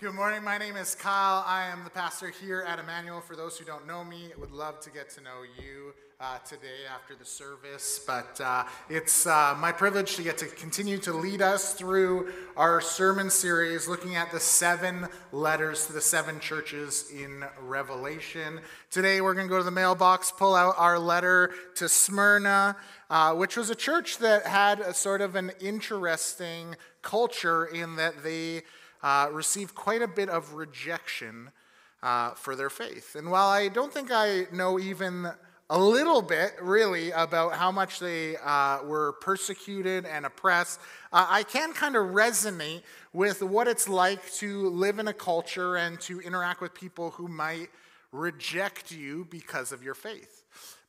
Good morning. My name is Kyle. I am the pastor here at Emmanuel. For those who don't know me, I would love to get to know you uh, today after the service. But uh, it's uh, my privilege to get to continue to lead us through our sermon series looking at the seven letters to the seven churches in Revelation. Today we're going to go to the mailbox, pull out our letter to Smyrna, uh, which was a church that had a sort of an interesting culture in that they uh, received quite a bit of rejection uh, for their faith. And while I don't think I know even a little bit, really, about how much they uh, were persecuted and oppressed, uh, I can kind of resonate with what it's like to live in a culture and to interact with people who might reject you because of your faith.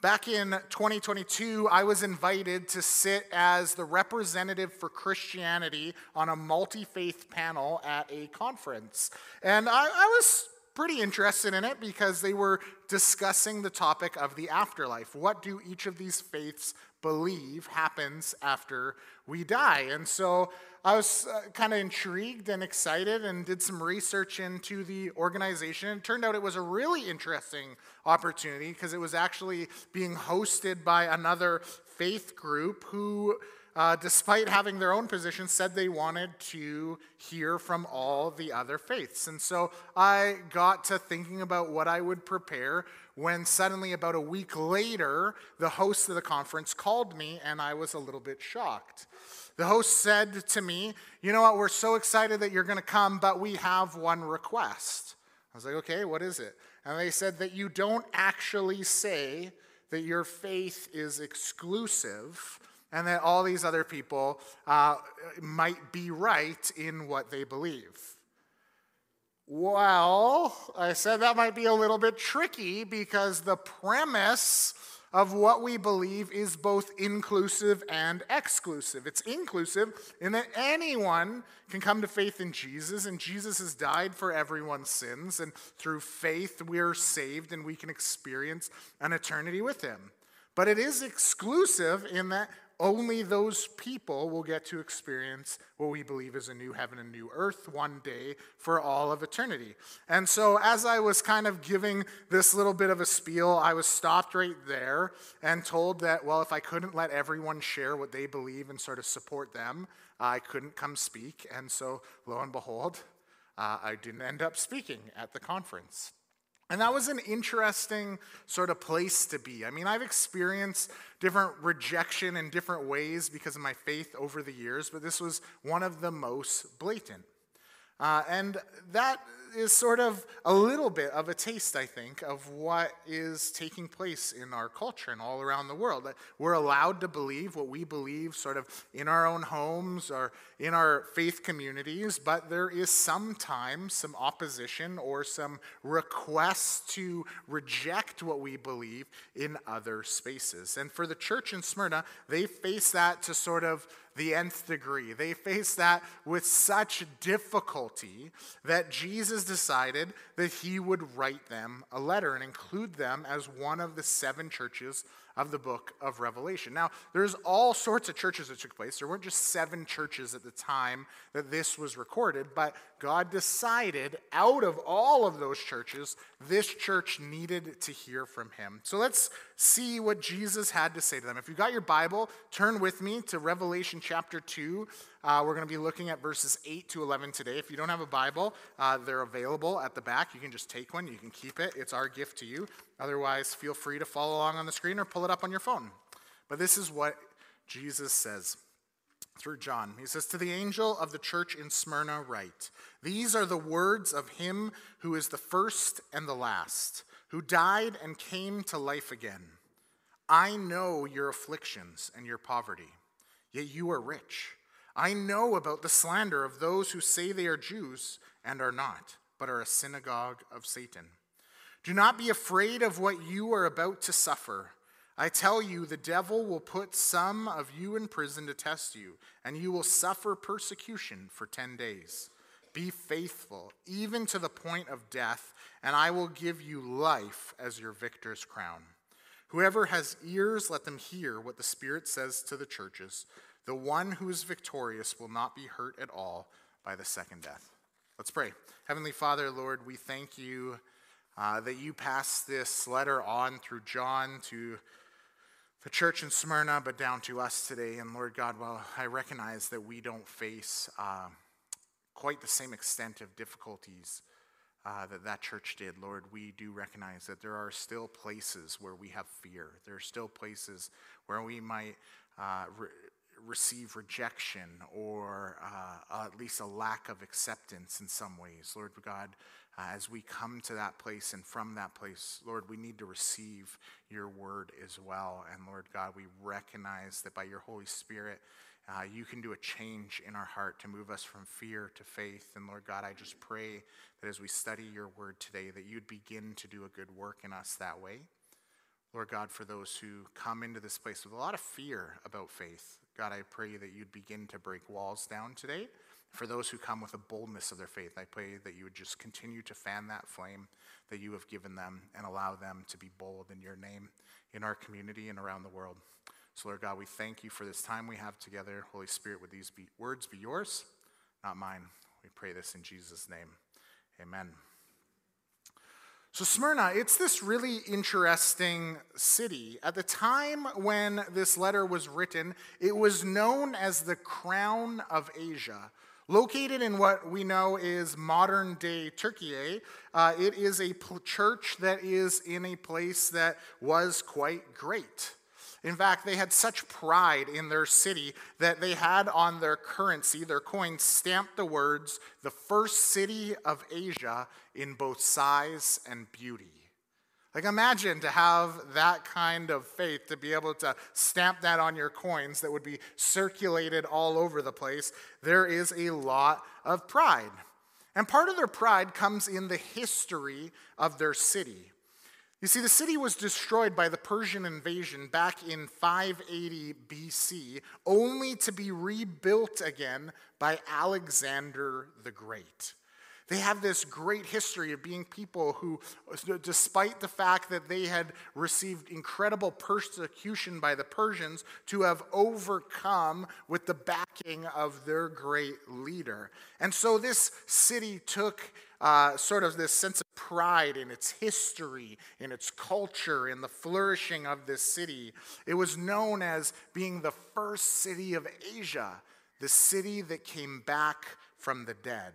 Back in 2022, I was invited to sit as the representative for Christianity on a multi faith panel at a conference. And I, I, was pretty interested in it because they were discussing the topic of the afterlife. What do each of these faiths believe happens after we die? And so I was uh, kind of intrigued and excited and did some research into the organization. It turned out it was a really interesting opportunity because it was actually being hosted by another faith group who, uh, despite having their own position, said they wanted to hear from all the other faiths. And so I got to thinking about what I would prepare when suddenly, about a week later, the host of the conference called me and I was a little bit shocked. The host said to me, You know what? We're so excited that you're going to come, but we have one request. I was like, Okay, what is it? And they said that you don't actually say that your faith is exclusive and that all these other people uh, might be right in what they believe. Well, I said that might be a little bit tricky because the premise of what we believe is both inclusive and exclusive. It's inclusive in that anyone can come to faith in Jesus, and Jesus has died for everyone's sins, and through faith we're saved and we can experience an eternity with Him. But it is exclusive in that only those people will get to experience what we believe is a new heaven and new earth one day for all of eternity. And so, as I was kind of giving this little bit of a spiel, I was stopped right there and told that, well, if I couldn't let everyone share what they believe and sort of support them, I couldn't come speak. And so, lo and behold, uh, I didn't end up speaking at the conference. And that was an interesting sort of place to be. I mean, I've experienced different rejection in different ways because of my faith over the years, but this was one of the most blatant. Uh, and that is sort of a little bit of a taste, I think, of what is taking place in our culture and all around the world. That we're allowed to believe what we believe sort of in our own homes or in our faith communities, but there is sometimes some opposition or some requests to reject what we believe in other spaces. And for the church in Smyrna, they face that to sort of the nth degree. They faced that with such difficulty that Jesus decided that he would write them a letter and include them as one of the seven churches of the book of Revelation. Now, there's all sorts of churches that took place. There weren't just seven churches at the time that this was recorded, but God decided out of all of those churches, this church needed to hear from him. So let's see what Jesus had to say to them. If you've got your Bible, turn with me to Revelation chapter 2. Uh, we're going to be looking at verses 8 to 11 today. If you don't have a Bible, uh, they're available at the back. You can just take one, you can keep it. It's our gift to you. Otherwise, feel free to follow along on the screen or pull it up on your phone. But this is what Jesus says through John. He says, To the angel of the church in Smyrna, write, These are the words of him who is the first and the last, who died and came to life again. I know your afflictions and your poverty, yet you are rich. I know about the slander of those who say they are Jews and are not, but are a synagogue of Satan. Do not be afraid of what you are about to suffer. I tell you, the devil will put some of you in prison to test you, and you will suffer persecution for 10 days. Be faithful, even to the point of death, and I will give you life as your victor's crown. Whoever has ears, let them hear what the Spirit says to the churches. The one who is victorious will not be hurt at all by the second death. Let's pray. Heavenly Father, Lord, we thank you uh, that you passed this letter on through John to the church in Smyrna, but down to us today. And Lord God, well, I recognize that we don't face uh, quite the same extent of difficulties uh, that that church did. Lord, we do recognize that there are still places where we have fear. There are still places where we might uh, re- receive rejection or uh, at least a lack of acceptance in some ways. Lord God, uh, as we come to that place and from that place, Lord, we need to receive your word as well. And Lord God, we recognize that by your Holy Spirit, uh, you can do a change in our heart to move us from fear to faith. And Lord God, I just pray that as we study your word today, that you'd begin to do a good work in us that way. Lord God, for those who come into this place with a lot of fear about faith, God, I pray that you'd begin to break walls down today for those who come with a boldness of their faith, I pray that you would just continue to fan that flame that you have given them and allow them to be bold in your name in our community and around the world. So, Lord God, we thank you for this time we have together. Holy Spirit, would these be, words be yours, not mine? We pray this in Jesus' name. Amen. So, Smyrna, it's this really interesting city. At the time when this letter was written, it was known as the crown of Asia. Located in what we know is modern day Turkey, uh, it is a church that is in a place that was quite great. In fact, they had such pride in their city that they had on their currency, their coins, stamped the words, the first city of Asia in both size and beauty. Like, imagine to have that kind of faith, to be able to stamp that on your coins that would be circulated all over the place. There is a lot of pride. And part of their pride comes in the history of their city. You see, the city was destroyed by the Persian invasion back in 580 BC, only to be rebuilt again by Alexander the Great. They have this great history of being people who, despite the fact that they had received incredible persecution by the Persians, to have overcome with the backing of their great leader. And so this city took uh, sort of this sense of pride in its history, in its culture, in the flourishing of this city. It was known as being the first city of Asia, the city that came back from the dead.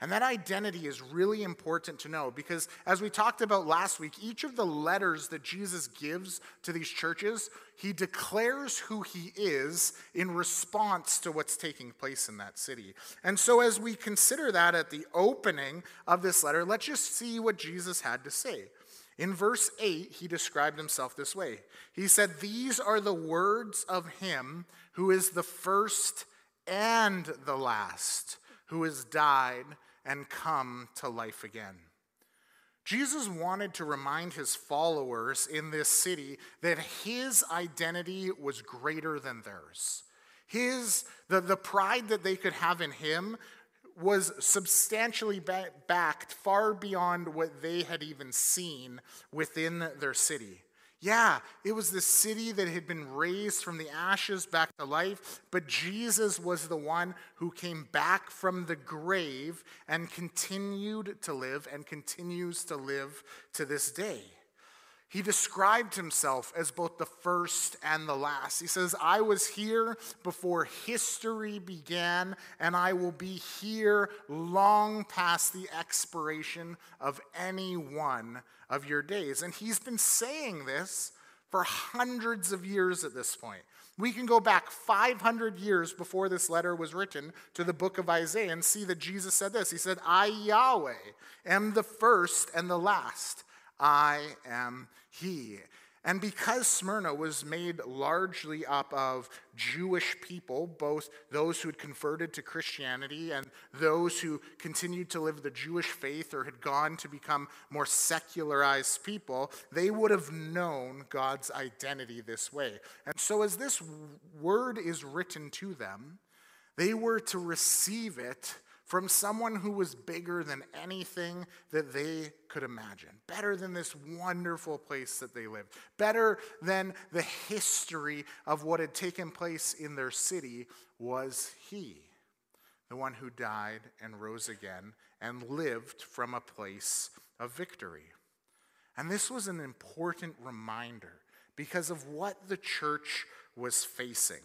And that identity is really important to know because, as we talked about last week, each of the letters that Jesus gives to these churches, he declares who he is in response to what's taking place in that city. And so, as we consider that at the opening of this letter, let's just see what Jesus had to say. In verse 8, he described himself this way He said, These are the words of him who is the first and the last, who has died and come to life again. Jesus wanted to remind his followers in this city that his identity was greater than theirs. His, the, the pride that they could have in him was substantially backed far beyond what they had even seen within their city. Yeah, it was the city that had been raised from the ashes back to life, but Jesus was the one who came back from the grave and continued to live and continues to live to this day. He described himself as both the first and the last. He says, I was here before history began, and I will be here long past the expiration of any one of your days. And he's been saying this for hundreds of years at this point. We can go back 500 years before this letter was written to the book of Isaiah and see that Jesus said this. He said, I, Yahweh, am the first and the last. I am He. And because Smyrna was made largely up of Jewish people, both those who had converted to Christianity and those who continued to live the Jewish faith or had gone to become more secularized people, they would have known God's identity this way. And so, as this word is written to them, they were to receive it from someone who was bigger than anything that they could imagine, better than this wonderful place that they lived, better than the history of what had taken place in their city was He, the one who died and rose again and lived from a place of victory. And this was an important reminder because of what the church was facing.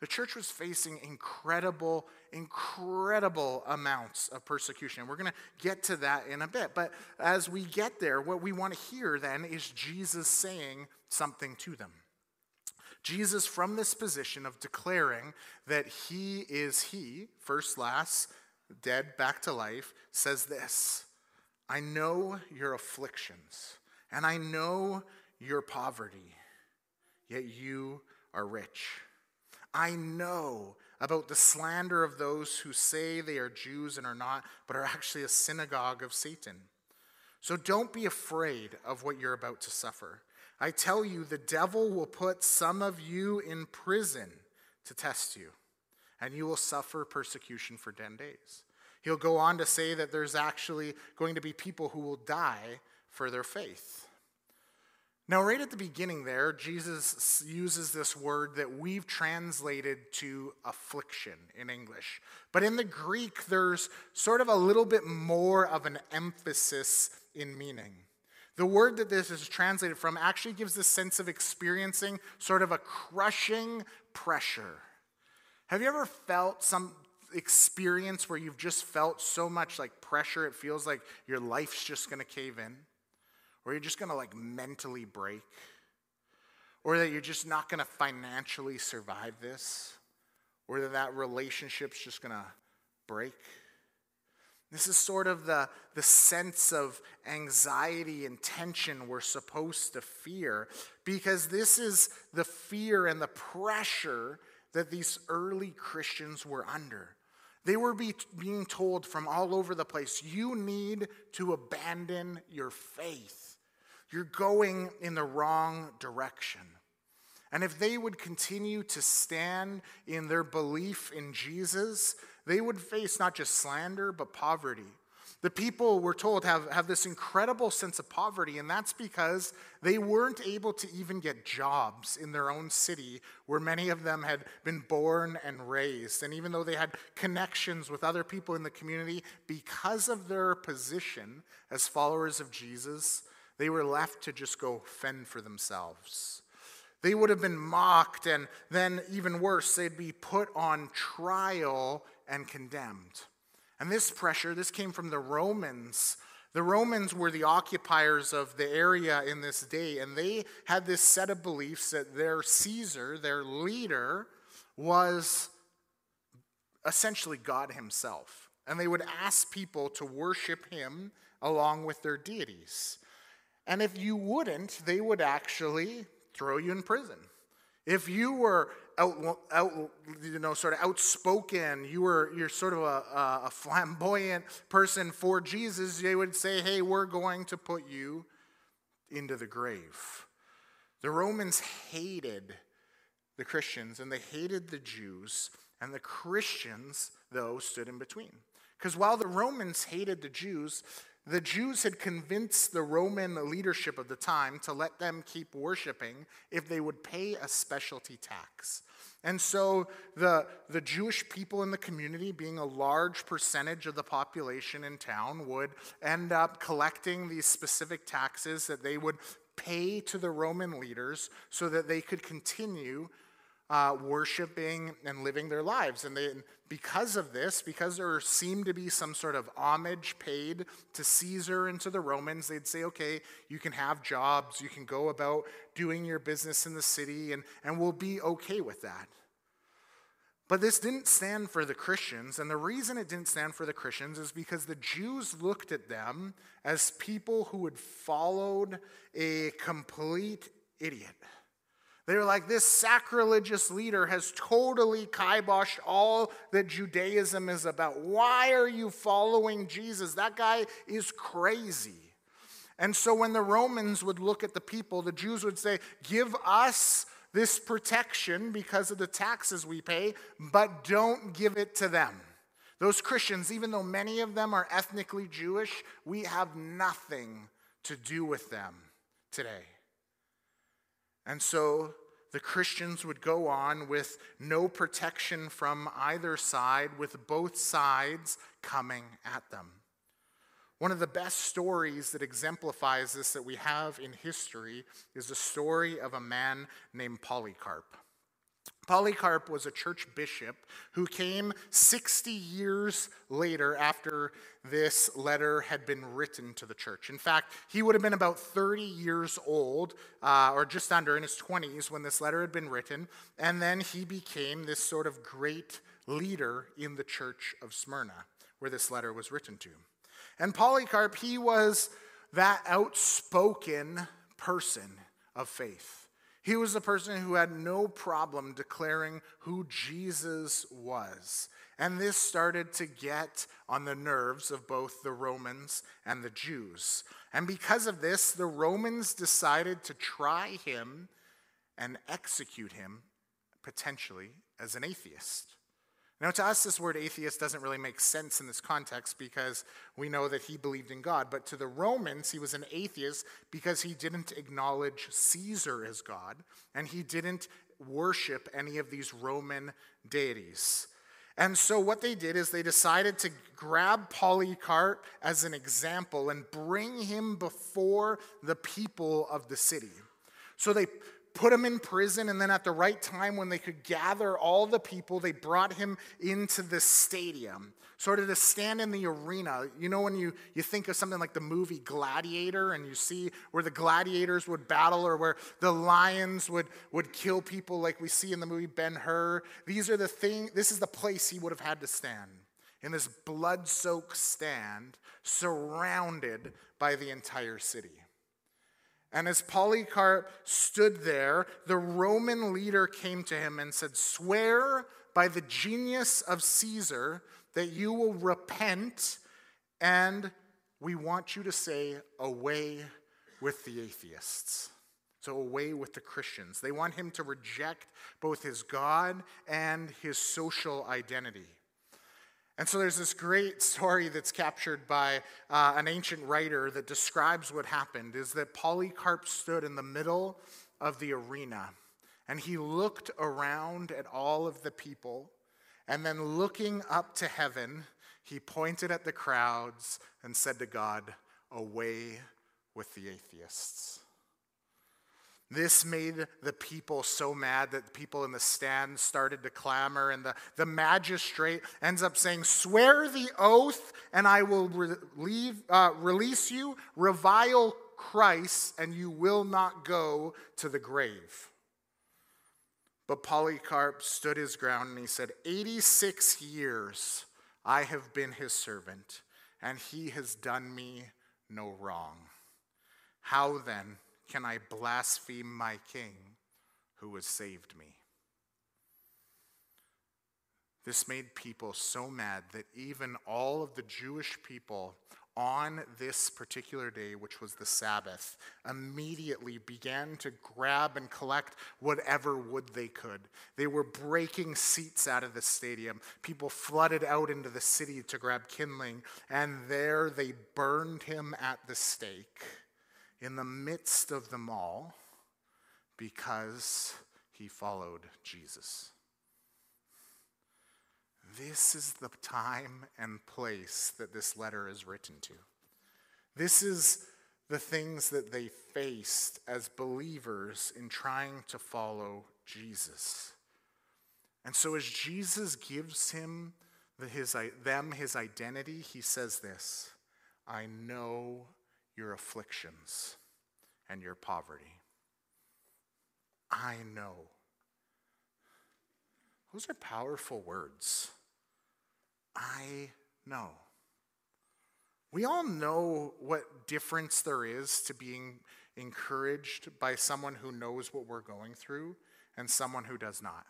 The church was facing incredible, incredible amounts of persecution. We're going to get to that in a bit. But as we get there, what we want to hear then is Jesus saying something to them. Jesus, from this position of declaring that he is he, first, last, dead, back to life, says this I know your afflictions, and I know your poverty, yet you are rich. I know about the slander of those who say they are Jews and are not, but are actually a synagogue of Satan. So don't be afraid of what you're about to suffer. I tell you, the devil will put some of you in prison to test you, and you will suffer persecution for 10 days. He'll go on to say that there's actually going to be people who will die for their faith. Now, right at the beginning there, Jesus uses this word that we've translated to affliction in English. But in the Greek, there's sort of a little bit more of an emphasis in meaning. The word that this is translated from actually gives the sense of experiencing sort of a crushing pressure. Have you ever felt some experience where you've just felt so much like pressure, it feels like your life's just going to cave in? Or you're just going to like mentally break? Or that you're just not going to financially survive this? Or that that relationship's just going to break? This is sort of the, the sense of anxiety and tension we're supposed to fear because this is the fear and the pressure that these early Christians were under. They were be, being told from all over the place, you need to abandon your faith. You're going in the wrong direction. And if they would continue to stand in their belief in Jesus, they would face not just slander, but poverty. The people, we're told, have, have this incredible sense of poverty, and that's because they weren't able to even get jobs in their own city where many of them had been born and raised. And even though they had connections with other people in the community, because of their position as followers of Jesus, they were left to just go fend for themselves. They would have been mocked, and then, even worse, they'd be put on trial and condemned. And this pressure, this came from the Romans. The Romans were the occupiers of the area in this day, and they had this set of beliefs that their Caesar, their leader, was essentially God Himself. And they would ask people to worship Him along with their deities. And if you wouldn't, they would actually throw you in prison. If you were out, out, you know, sort of outspoken, you were you're sort of a, a flamboyant person for Jesus, they would say, "Hey, we're going to put you into the grave." The Romans hated the Christians and they hated the Jews, and the Christians, though, stood in between. Because while the Romans hated the Jews, the Jews had convinced the Roman leadership of the time to let them keep worshiping if they would pay a specialty tax. And so the, the Jewish people in the community, being a large percentage of the population in town, would end up collecting these specific taxes that they would pay to the Roman leaders so that they could continue uh, worshiping and living their lives. And they, because of this, because there seemed to be some sort of homage paid to Caesar and to the Romans, they'd say, okay, you can have jobs, you can go about doing your business in the city, and, and we'll be okay with that. But this didn't stand for the Christians, and the reason it didn't stand for the Christians is because the Jews looked at them as people who had followed a complete idiot. They were like, this sacrilegious leader has totally kiboshed all that Judaism is about. Why are you following Jesus? That guy is crazy. And so when the Romans would look at the people, the Jews would say, Give us this protection because of the taxes we pay, but don't give it to them. Those Christians, even though many of them are ethnically Jewish, we have nothing to do with them today. And so the Christians would go on with no protection from either side, with both sides coming at them. One of the best stories that exemplifies this that we have in history is the story of a man named Polycarp. Polycarp was a church bishop who came 60 years later after this letter had been written to the church. In fact, he would have been about 30 years old, uh, or just under in his 20s, when this letter had been written. And then he became this sort of great leader in the church of Smyrna, where this letter was written to. And Polycarp, he was that outspoken person of faith. He was the person who had no problem declaring who Jesus was. And this started to get on the nerves of both the Romans and the Jews. And because of this, the Romans decided to try him and execute him potentially as an atheist. Now, to us, this word atheist doesn't really make sense in this context because we know that he believed in God. But to the Romans, he was an atheist because he didn't acknowledge Caesar as God and he didn't worship any of these Roman deities. And so, what they did is they decided to grab Polycarp as an example and bring him before the people of the city. So, they put him in prison, and then at the right time, when they could gather all the people, they brought him into the stadium, sort of to stand in the arena. You know, when you, you think of something like the movie Gladiator, and you see where the gladiators would battle or where the lions would, would kill people, like we see in the movie Ben Hur. These are the thing, this is the place he would have had to stand in this blood soaked stand surrounded by the entire city. And as Polycarp stood there, the Roman leader came to him and said, Swear by the genius of Caesar that you will repent, and we want you to say, Away with the atheists. So, away with the Christians. They want him to reject both his God and his social identity. And so there's this great story that's captured by uh, an ancient writer that describes what happened is that Polycarp stood in the middle of the arena and he looked around at all of the people and then looking up to heaven, he pointed at the crowds and said to God, Away with the atheists. This made the people so mad that people in the stand started to clamor, and the, the magistrate ends up saying, Swear the oath, and I will uh, release you, revile Christ, and you will not go to the grave. But Polycarp stood his ground and he said, 86 years I have been his servant, and he has done me no wrong. How then? Can I blaspheme my king who has saved me? This made people so mad that even all of the Jewish people on this particular day, which was the Sabbath, immediately began to grab and collect whatever wood they could. They were breaking seats out of the stadium. People flooded out into the city to grab kindling, and there they burned him at the stake in the midst of them all because he followed Jesus. This is the time and place that this letter is written to. This is the things that they faced as believers in trying to follow Jesus. And so, as Jesus gives him his, them his identity, he says this I know your afflictions and your poverty. I know. Those are powerful words. I know. We all know what difference there is to being encouraged by someone who knows what we're going through and someone who does not.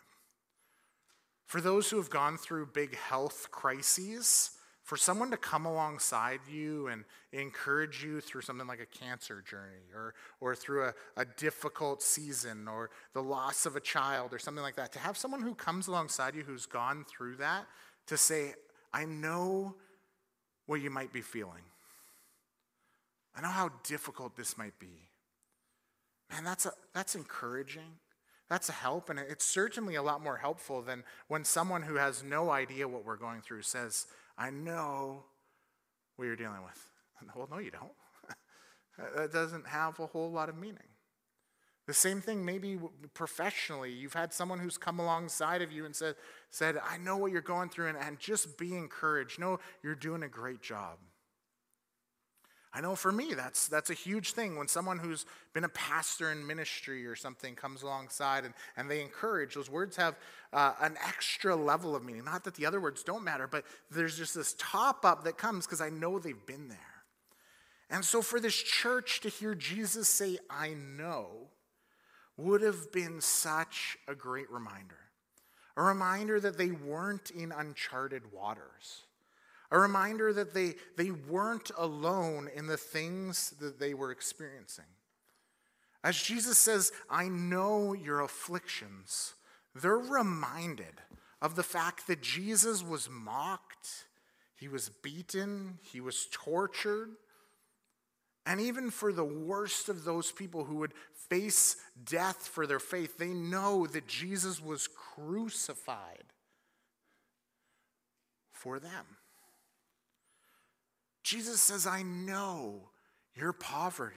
For those who have gone through big health crises, for someone to come alongside you and encourage you through something like a cancer journey or, or through a, a difficult season or the loss of a child or something like that, to have someone who comes alongside you who's gone through that to say, I know what you might be feeling. I know how difficult this might be. Man, that's, a, that's encouraging. That's a help, and it's certainly a lot more helpful than when someone who has no idea what we're going through says, I know what you're dealing with. Well, no, you don't. that doesn't have a whole lot of meaning. The same thing, maybe professionally, you've had someone who's come alongside of you and said, said I know what you're going through, and, and just be encouraged. No, you're doing a great job. I know for me, that's, that's a huge thing when someone who's been a pastor in ministry or something comes alongside and, and they encourage, those words have uh, an extra level of meaning. Not that the other words don't matter, but there's just this top up that comes because I know they've been there. And so for this church to hear Jesus say, I know, would have been such a great reminder. A reminder that they weren't in uncharted waters a reminder that they, they weren't alone in the things that they were experiencing. As Jesus says, I know your afflictions, they're reminded of the fact that Jesus was mocked, he was beaten, he was tortured. And even for the worst of those people who would face death for their faith, they know that Jesus was crucified for them. Jesus says, I know your poverty.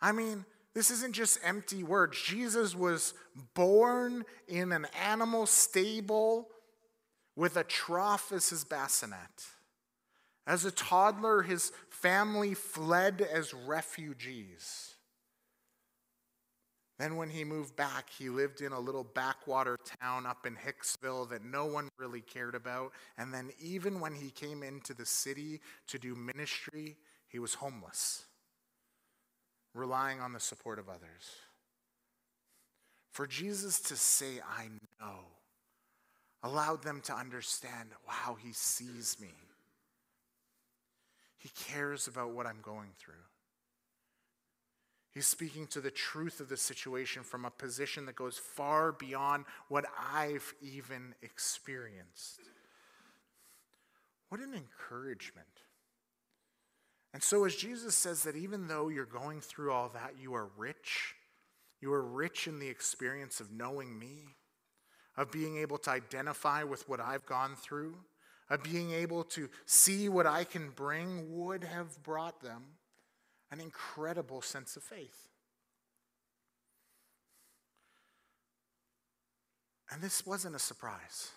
I mean, this isn't just empty words. Jesus was born in an animal stable with a trough as his bassinet. As a toddler, his family fled as refugees. Then, when he moved back, he lived in a little backwater town up in Hicksville that no one really cared about. And then, even when he came into the city to do ministry, he was homeless, relying on the support of others. For Jesus to say, I know, allowed them to understand wow, he sees me. He cares about what I'm going through. He's speaking to the truth of the situation from a position that goes far beyond what I've even experienced. What an encouragement. And so, as Jesus says that even though you're going through all that, you are rich, you are rich in the experience of knowing me, of being able to identify with what I've gone through, of being able to see what I can bring, would have brought them an incredible sense of faith. And this wasn't a surprise.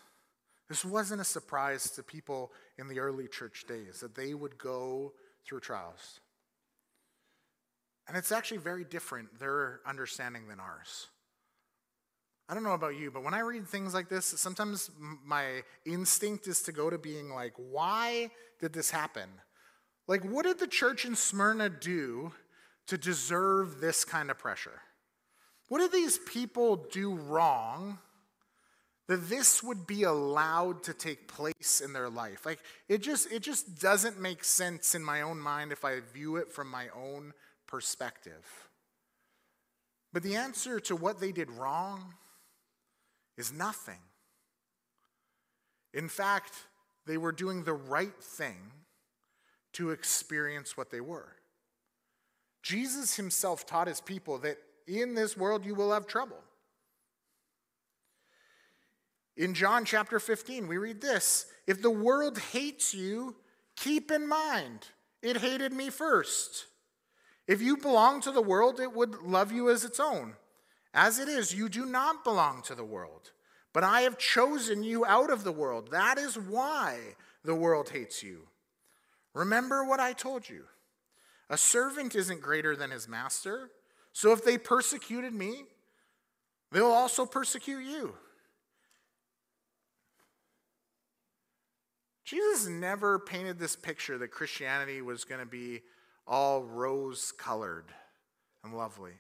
This wasn't a surprise to people in the early church days that they would go through trials. And it's actually very different, their understanding, than ours. I don't know about you, but when I read things like this, sometimes my instinct is to go to being like, why did this happen? Like, what did the church in Smyrna do to deserve this kind of pressure? What did these people do wrong that this would be allowed to take place in their life? Like, it just, it just doesn't make sense in my own mind if I view it from my own perspective. But the answer to what they did wrong is nothing. In fact, they were doing the right thing to experience what they were. Jesus himself taught his people that in this world you will have trouble. In John chapter 15, we read this If the world hates you, keep in mind, it hated me first. If you belong to the world, it would love you as its own. As it is, you do not belong to the world, but I have chosen you out of the world. That is why the world hates you. Remember what I told you. A servant isn't greater than his master. So if they persecuted me, they'll also persecute you. Jesus never painted this picture that Christianity was going to be all rose colored and lovely.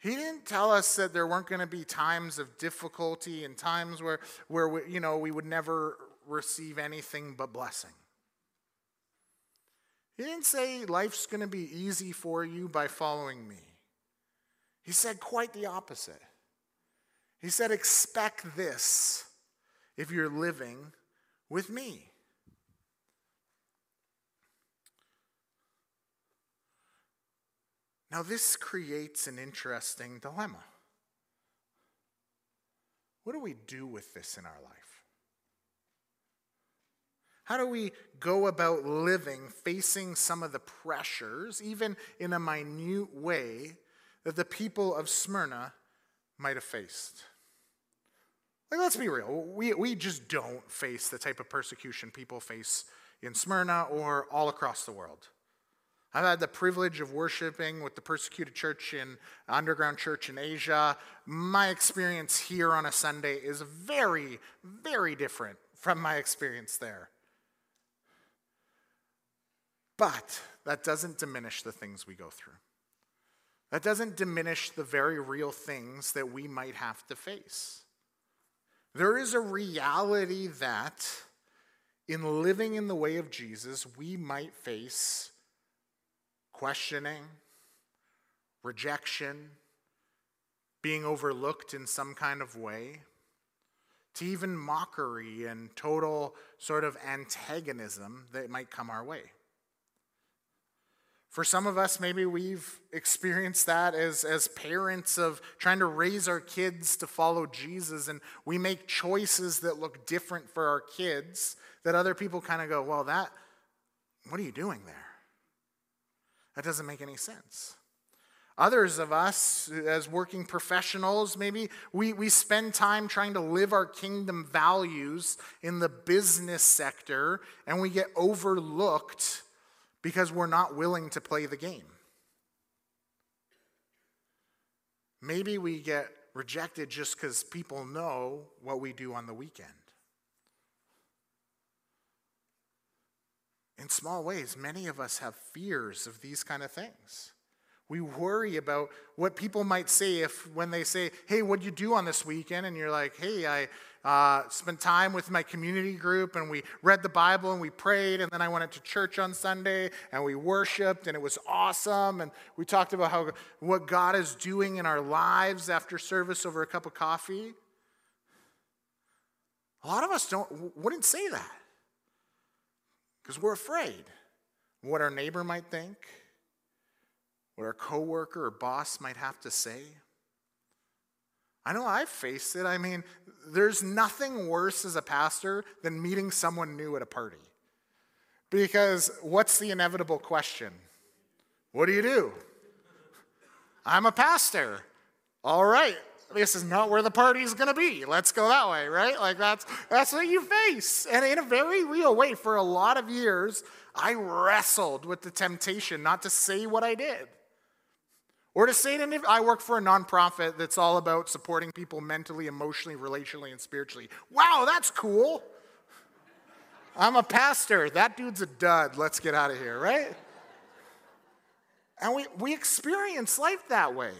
He didn't tell us that there weren't going to be times of difficulty and times where, where we, you know, we would never receive anything but blessing. He didn't say life's going to be easy for you by following me. He said quite the opposite. He said, expect this if you're living with me. Now, this creates an interesting dilemma. What do we do with this in our life? How do we go about living, facing some of the pressures, even in a minute way, that the people of Smyrna might have faced? Like, let's be real. We, we just don't face the type of persecution people face in Smyrna or all across the world. I've had the privilege of worshiping with the persecuted church in underground church in Asia. My experience here on a Sunday is very, very different from my experience there. But that doesn't diminish the things we go through. That doesn't diminish the very real things that we might have to face. There is a reality that in living in the way of Jesus, we might face questioning, rejection, being overlooked in some kind of way, to even mockery and total sort of antagonism that might come our way. For some of us, maybe we've experienced that as, as parents of trying to raise our kids to follow Jesus, and we make choices that look different for our kids that other people kind of go, Well, that, what are you doing there? That doesn't make any sense. Others of us, as working professionals, maybe we, we spend time trying to live our kingdom values in the business sector and we get overlooked because we're not willing to play the game. Maybe we get rejected just because people know what we do on the weekend. In small ways, many of us have fears of these kind of things. We worry about what people might say if, when they say, Hey, what'd you do on this weekend? And you're like, Hey, I uh, spent time with my community group and we read the Bible and we prayed. And then I went to church on Sunday and we worshiped and it was awesome. And we talked about how, what God is doing in our lives after service over a cup of coffee. A lot of us don't, wouldn't say that because we're afraid what our neighbor might think, what our coworker or boss might have to say. I know I've faced it. I mean, there's nothing worse as a pastor than meeting someone new at a party. Because what's the inevitable question? What do you do? I'm a pastor. All right, this is not where the party's going to be. Let's go that way, right? Like that's that's what you face. And in a very real way for a lot of years, I wrestled with the temptation not to say what I did. Or to say to I work for a nonprofit that's all about supporting people mentally, emotionally, relationally, and spiritually. Wow, that's cool. I'm a pastor. That dude's a dud. Let's get out of here, right? And we, we experience life that way.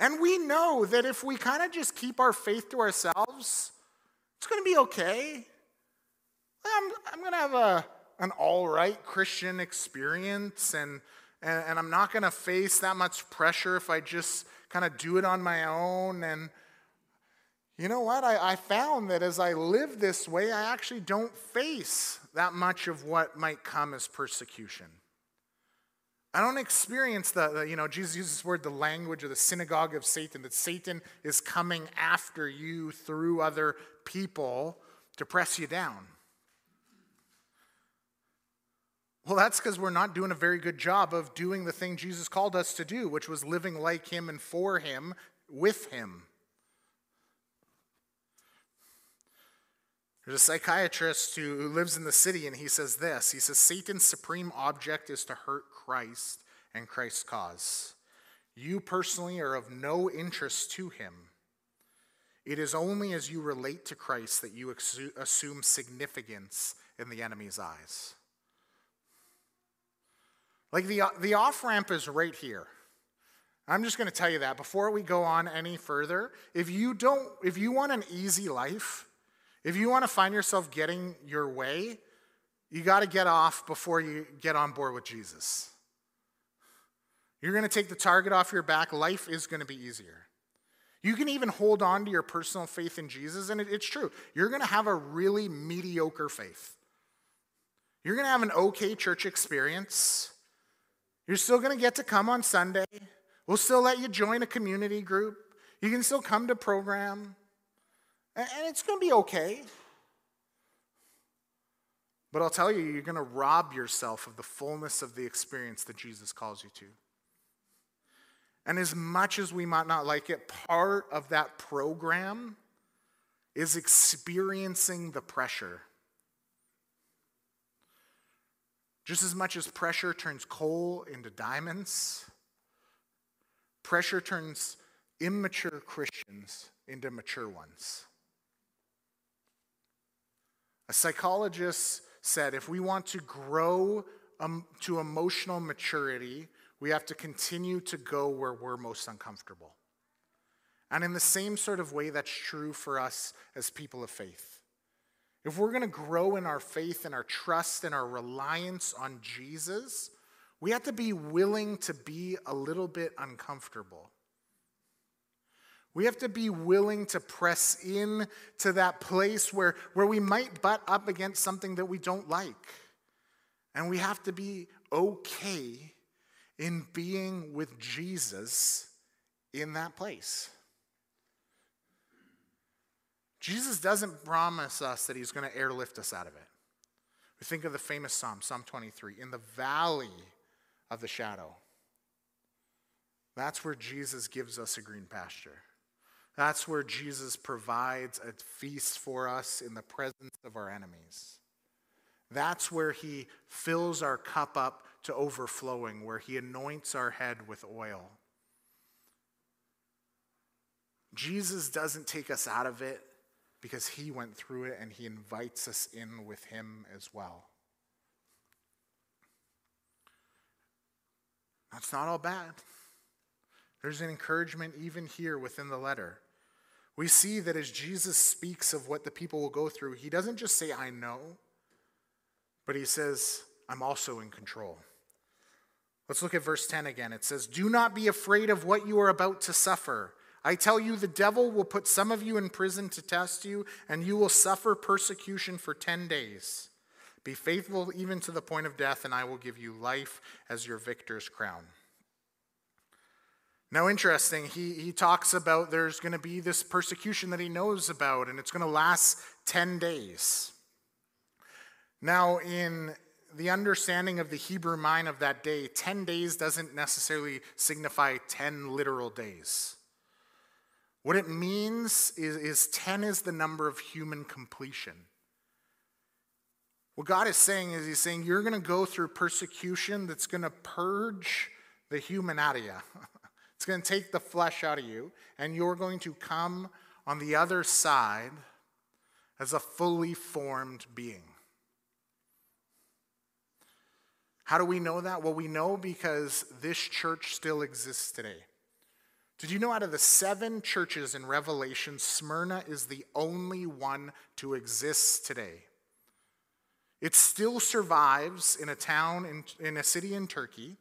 And we know that if we kind of just keep our faith to ourselves, it's going to be okay. I'm, I'm going to have a, an all right Christian experience, and, and, and I'm not going to face that much pressure if I just kind of do it on my own. And you know what? I, I found that as I live this way, I actually don't face that much of what might come as persecution. I don't experience the, the, you know, Jesus uses this word, the language of the synagogue of Satan, that Satan is coming after you through other people to press you down. Well, that's because we're not doing a very good job of doing the thing Jesus called us to do, which was living like him and for him, with him. There's a psychiatrist who lives in the city, and he says this He says, Satan's supreme object is to hurt Christ and Christ's cause. You personally are of no interest to him. It is only as you relate to Christ that you assume significance in the enemy's eyes. Like the, the off ramp is right here. I'm just going to tell you that before we go on any further. If you don't, if you want an easy life, if you want to find yourself getting your way, you got to get off before you get on board with Jesus. You're going to take the target off your back, life is going to be easier. You can even hold on to your personal faith in Jesus, and it's true. You're going to have a really mediocre faith. You're going to have an okay church experience. You're still going to get to come on Sunday. We'll still let you join a community group. You can still come to program. And it's going to be okay. But I'll tell you, you're going to rob yourself of the fullness of the experience that Jesus calls you to. And as much as we might not like it, part of that program is experiencing the pressure. Just as much as pressure turns coal into diamonds, pressure turns immature Christians into mature ones. A psychologist said if we want to grow um, to emotional maturity, we have to continue to go where we're most uncomfortable. And in the same sort of way, that's true for us as people of faith. If we're going to grow in our faith and our trust and our reliance on Jesus, we have to be willing to be a little bit uncomfortable. We have to be willing to press in to that place where, where we might butt up against something that we don't like. And we have to be okay in being with Jesus in that place. Jesus doesn't promise us that he's going to airlift us out of it. We think of the famous Psalm, Psalm 23, in the valley of the shadow. That's where Jesus gives us a green pasture. That's where Jesus provides a feast for us in the presence of our enemies. That's where he fills our cup up to overflowing, where he anoints our head with oil. Jesus doesn't take us out of it because he went through it and he invites us in with him as well. That's not all bad. There's an encouragement even here within the letter. We see that as Jesus speaks of what the people will go through, he doesn't just say, I know, but he says, I'm also in control. Let's look at verse 10 again. It says, Do not be afraid of what you are about to suffer. I tell you, the devil will put some of you in prison to test you, and you will suffer persecution for 10 days. Be faithful even to the point of death, and I will give you life as your victor's crown. Now, interesting, he, he talks about there's going to be this persecution that he knows about, and it's going to last 10 days. Now, in the understanding of the Hebrew mind of that day, 10 days doesn't necessarily signify 10 literal days. What it means is, is 10 is the number of human completion. What God is saying is, He's saying, you're going to go through persecution that's going to purge the human out of you. It's going to take the flesh out of you, and you're going to come on the other side as a fully formed being. How do we know that? Well, we know because this church still exists today. Did you know out of the seven churches in Revelation, Smyrna is the only one to exist today? It still survives in a town, in, in a city in Turkey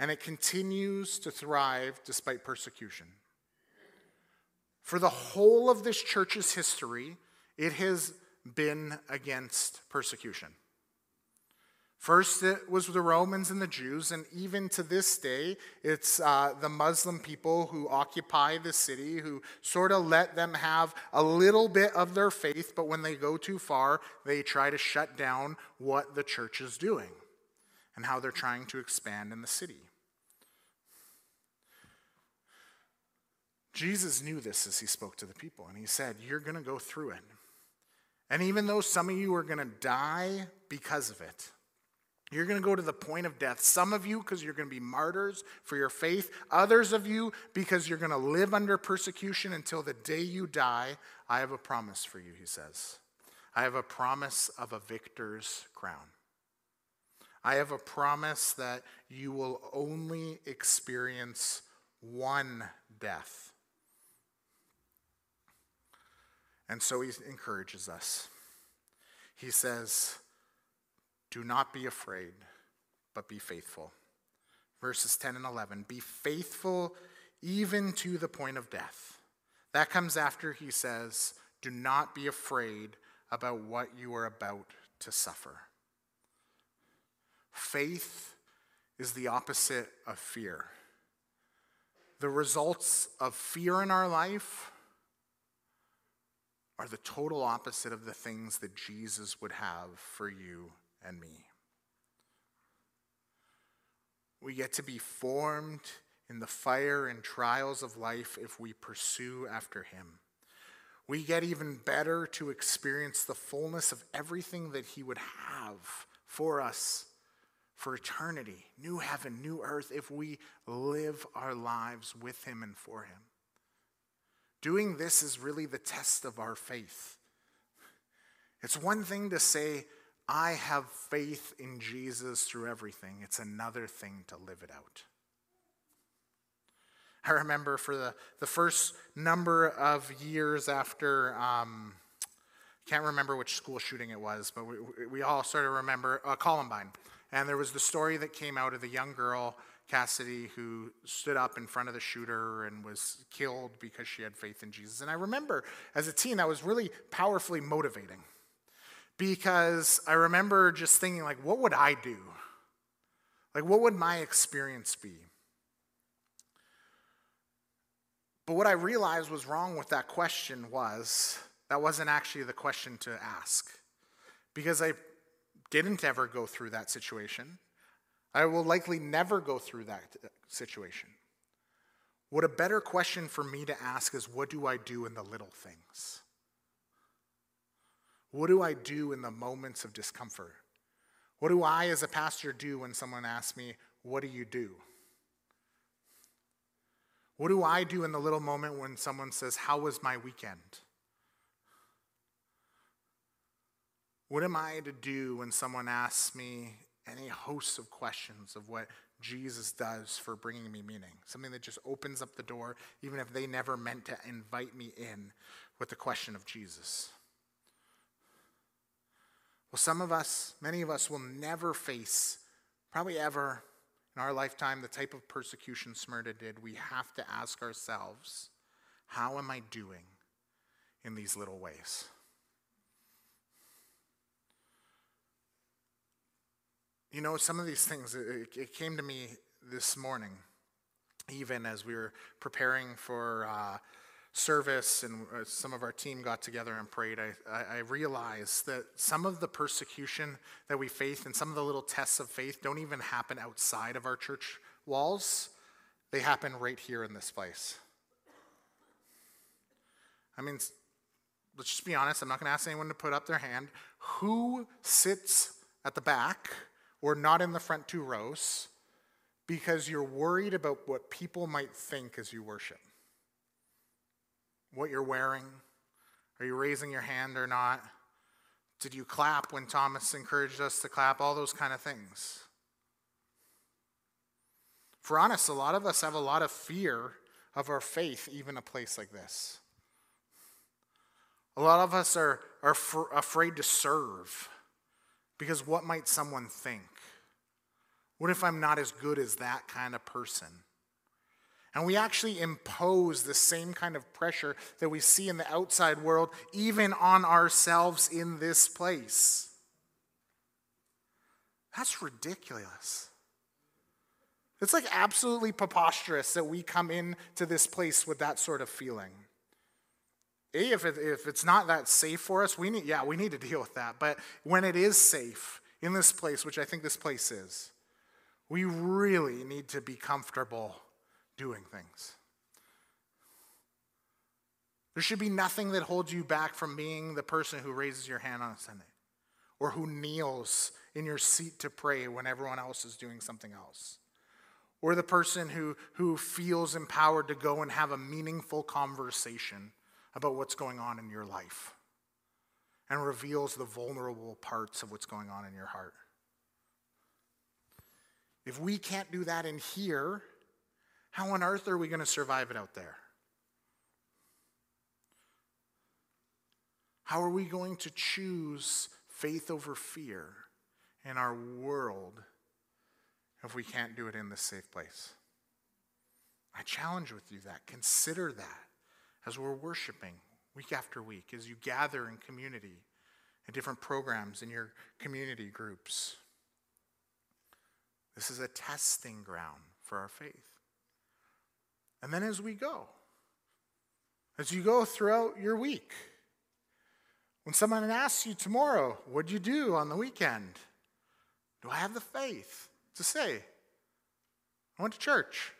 and it continues to thrive despite persecution. For the whole of this church's history, it has been against persecution. First, it was the Romans and the Jews, and even to this day, it's uh, the Muslim people who occupy the city who sort of let them have a little bit of their faith, but when they go too far, they try to shut down what the church is doing and how they're trying to expand in the city. Jesus knew this as he spoke to the people, and he said, You're going to go through it. And even though some of you are going to die because of it, you're going to go to the point of death. Some of you because you're going to be martyrs for your faith, others of you because you're going to live under persecution until the day you die. I have a promise for you, he says. I have a promise of a victor's crown. I have a promise that you will only experience one death And so he encourages us. He says, Do not be afraid, but be faithful. Verses 10 and 11 Be faithful even to the point of death. That comes after he says, Do not be afraid about what you are about to suffer. Faith is the opposite of fear. The results of fear in our life are the total opposite of the things that Jesus would have for you and me. We get to be formed in the fire and trials of life if we pursue after Him. We get even better to experience the fullness of everything that He would have for us for eternity new heaven, new earth if we live our lives with Him and for Him. Doing this is really the test of our faith. It's one thing to say, I have faith in Jesus through everything, it's another thing to live it out. I remember for the, the first number of years after, um, can't remember which school shooting it was, but we, we all sort of remember uh, Columbine. And there was the story that came out of the young girl, Cassidy, who stood up in front of the shooter and was killed because she had faith in Jesus. And I remember as a teen, that was really powerfully motivating because I remember just thinking, like, what would I do? Like, what would my experience be? But what I realized was wrong with that question was that wasn't actually the question to ask. Because I didn't ever go through that situation. I will likely never go through that uh, situation. What a better question for me to ask is what do I do in the little things? What do I do in the moments of discomfort? What do I, as a pastor, do when someone asks me, What do you do? What do I do in the little moment when someone says, How was my weekend? What am I to do when someone asks me any host of questions of what Jesus does for bringing me meaning? Something that just opens up the door, even if they never meant to invite me in with the question of Jesus. Well, some of us, many of us, will never face, probably ever, in our lifetime the type of persecution Smyrna did, we have to ask ourselves, how am I doing in these little ways? You know, some of these things, it, it came to me this morning, even as we were preparing for uh, service and uh, some of our team got together and prayed, I, I, I realized that some of the persecution that we face and some of the little tests of faith don't even happen outside of our church walls, they happen right here in this place. I mean, let's just be honest, I'm not going to ask anyone to put up their hand. Who sits at the back or not in the front two rows because you're worried about what people might think as you worship? What you're wearing? Are you raising your hand or not? Did you clap when Thomas encouraged us to clap? All those kind of things. For honest, a lot of us have a lot of fear of our faith, even a place like this. A lot of us are, are fr- afraid to serve because what might someone think? What if I'm not as good as that kind of person? And we actually impose the same kind of pressure that we see in the outside world, even on ourselves in this place. That's ridiculous. It's like absolutely preposterous that we come into this place with that sort of feeling. A, if, it, if it's not that safe for us, we need, yeah, we need to deal with that. But when it is safe in this place, which I think this place is, we really need to be comfortable doing things. There should be nothing that holds you back from being the person who raises your hand on a Sunday or who kneels in your seat to pray when everyone else is doing something else. Or the person who, who feels empowered to go and have a meaningful conversation about what's going on in your life and reveals the vulnerable parts of what's going on in your heart. If we can't do that in here, how on earth are we going to survive it out there? How are we going to choose faith over fear in our world if we can't do it in this safe place? I challenge with you that. Consider that as we're worshiping week after week, as you gather in community, in different programs in your community groups. This is a testing ground for our faith. And then as we go, as you go throughout your week, When someone asks you tomorrow, What'd you do on the weekend? Do I have the faith to say, I went to church?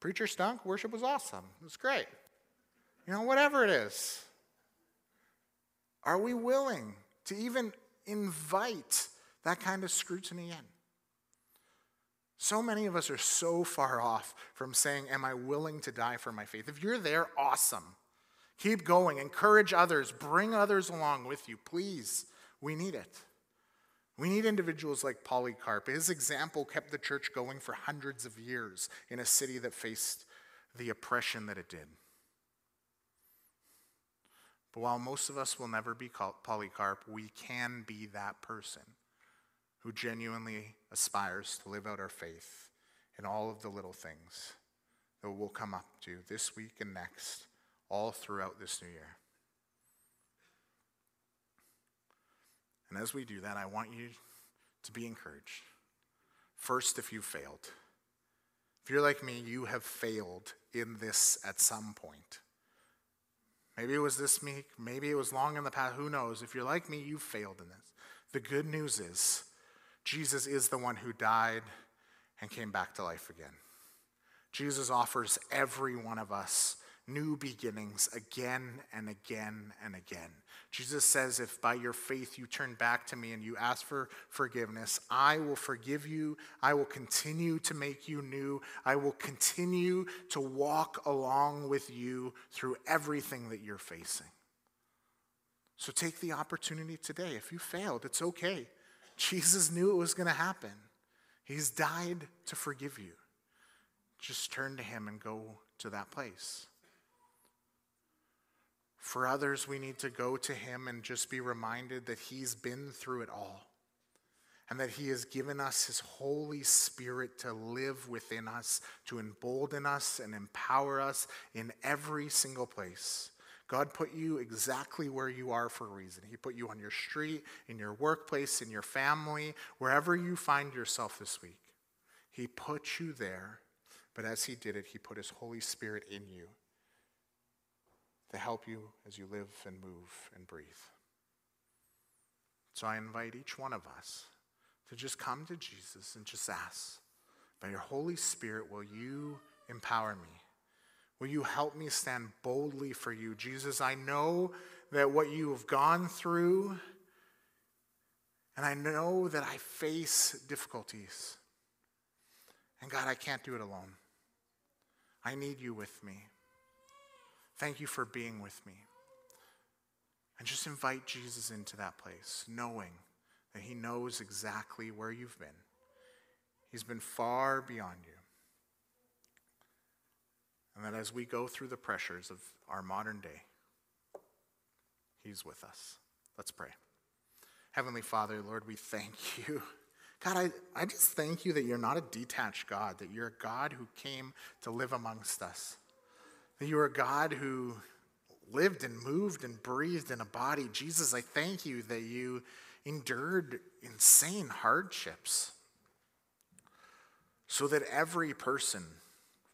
Preacher stunk, worship was awesome, it was great. You know, whatever it is. Are we willing to even invite that kind of scrutiny in? So many of us are so far off from saying, Am I willing to die for my faith? If you're there, awesome. Keep going. Encourage others. Bring others along with you. Please. We need it. We need individuals like Polycarp. His example kept the church going for hundreds of years in a city that faced the oppression that it did. But while most of us will never be Polycarp, we can be that person who genuinely aspires to live out our faith in all of the little things that we'll come up to this week and next, all throughout this new year. And as we do that, I want you to be encouraged. First, if you failed, if you're like me, you have failed in this at some point. Maybe it was this week, maybe it was long in the past, who knows? If you're like me, you failed in this. The good news is, Jesus is the one who died and came back to life again. Jesus offers every one of us new beginnings again and again and again. Jesus says, If by your faith you turn back to me and you ask for forgiveness, I will forgive you. I will continue to make you new. I will continue to walk along with you through everything that you're facing. So take the opportunity today. If you failed, it's okay. Jesus knew it was going to happen. He's died to forgive you. Just turn to Him and go to that place. For others, we need to go to Him and just be reminded that He's been through it all and that He has given us His Holy Spirit to live within us, to embolden us and empower us in every single place. God put you exactly where you are for a reason. He put you on your street, in your workplace, in your family, wherever you find yourself this week. He put you there, but as He did it, He put His Holy Spirit in you to help you as you live and move and breathe. So I invite each one of us to just come to Jesus and just ask, by your Holy Spirit, will you empower me? Will you help me stand boldly for you? Jesus, I know that what you have gone through, and I know that I face difficulties. And God, I can't do it alone. I need you with me. Thank you for being with me. And just invite Jesus into that place, knowing that he knows exactly where you've been. He's been far beyond you. And that as we go through the pressures of our modern day, he's with us. Let's pray. Heavenly Father, Lord, we thank you. God, I, I just thank you that you're not a detached God, that you're a God who came to live amongst us that you are a God who lived and moved and breathed in a body. Jesus, I thank you that you endured insane hardships so that every person,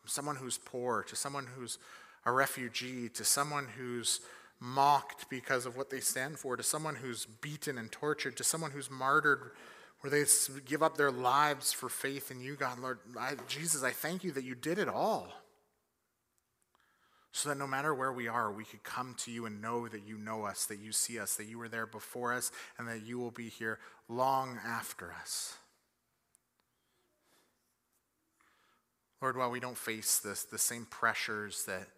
from someone who's poor to someone who's a refugee to someone who's mocked because of what they stand for to someone who's beaten and tortured to someone who's martyred where they give up their lives for faith in you, God, Lord, I, Jesus, I thank you that you did it all so that no matter where we are, we could come to you and know that you know us, that you see us, that you were there before us, and that you will be here long after us. Lord, while we don't face this, the same pressures that,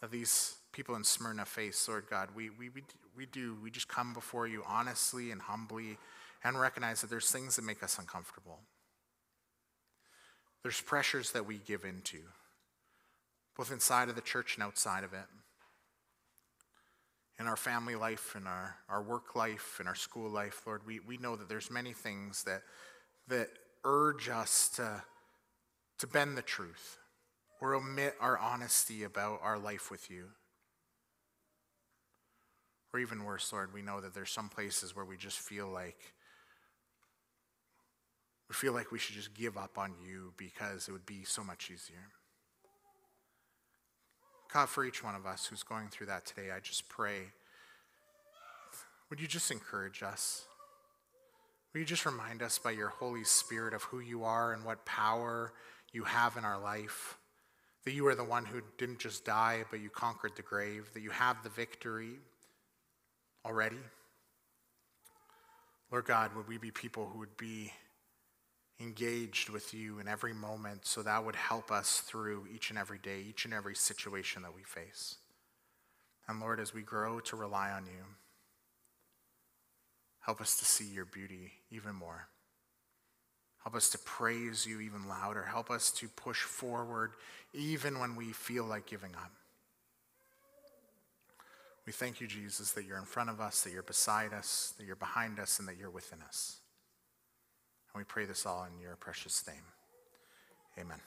that these people in Smyrna face, Lord God, we, we, we, we do. We just come before you honestly and humbly and recognize that there's things that make us uncomfortable. There's pressures that we give into both inside of the church and outside of it. In our family life, in our, our work life, in our school life, Lord, we, we know that there's many things that, that urge us to, to bend the truth or omit our honesty about our life with you. Or even worse, Lord, we know that there's some places where we just feel like we feel like we should just give up on you because it would be so much easier. God, for each one of us who's going through that today, I just pray would you just encourage us? Would you just remind us by your Holy Spirit of who you are and what power you have in our life? That you are the one who didn't just die, but you conquered the grave, that you have the victory already. Lord God, would we be people who would be engaged with you in every moment so that would help us through each and every day, each and every situation that we face. And Lord, as we grow to rely on you, help us to see your beauty even more. Help us to praise you even louder. Help us to push forward even when we feel like giving up. We thank you, Jesus, that you're in front of us, that you're beside us, that you're behind us, and that you're within us. And we pray this all in your precious name. Amen.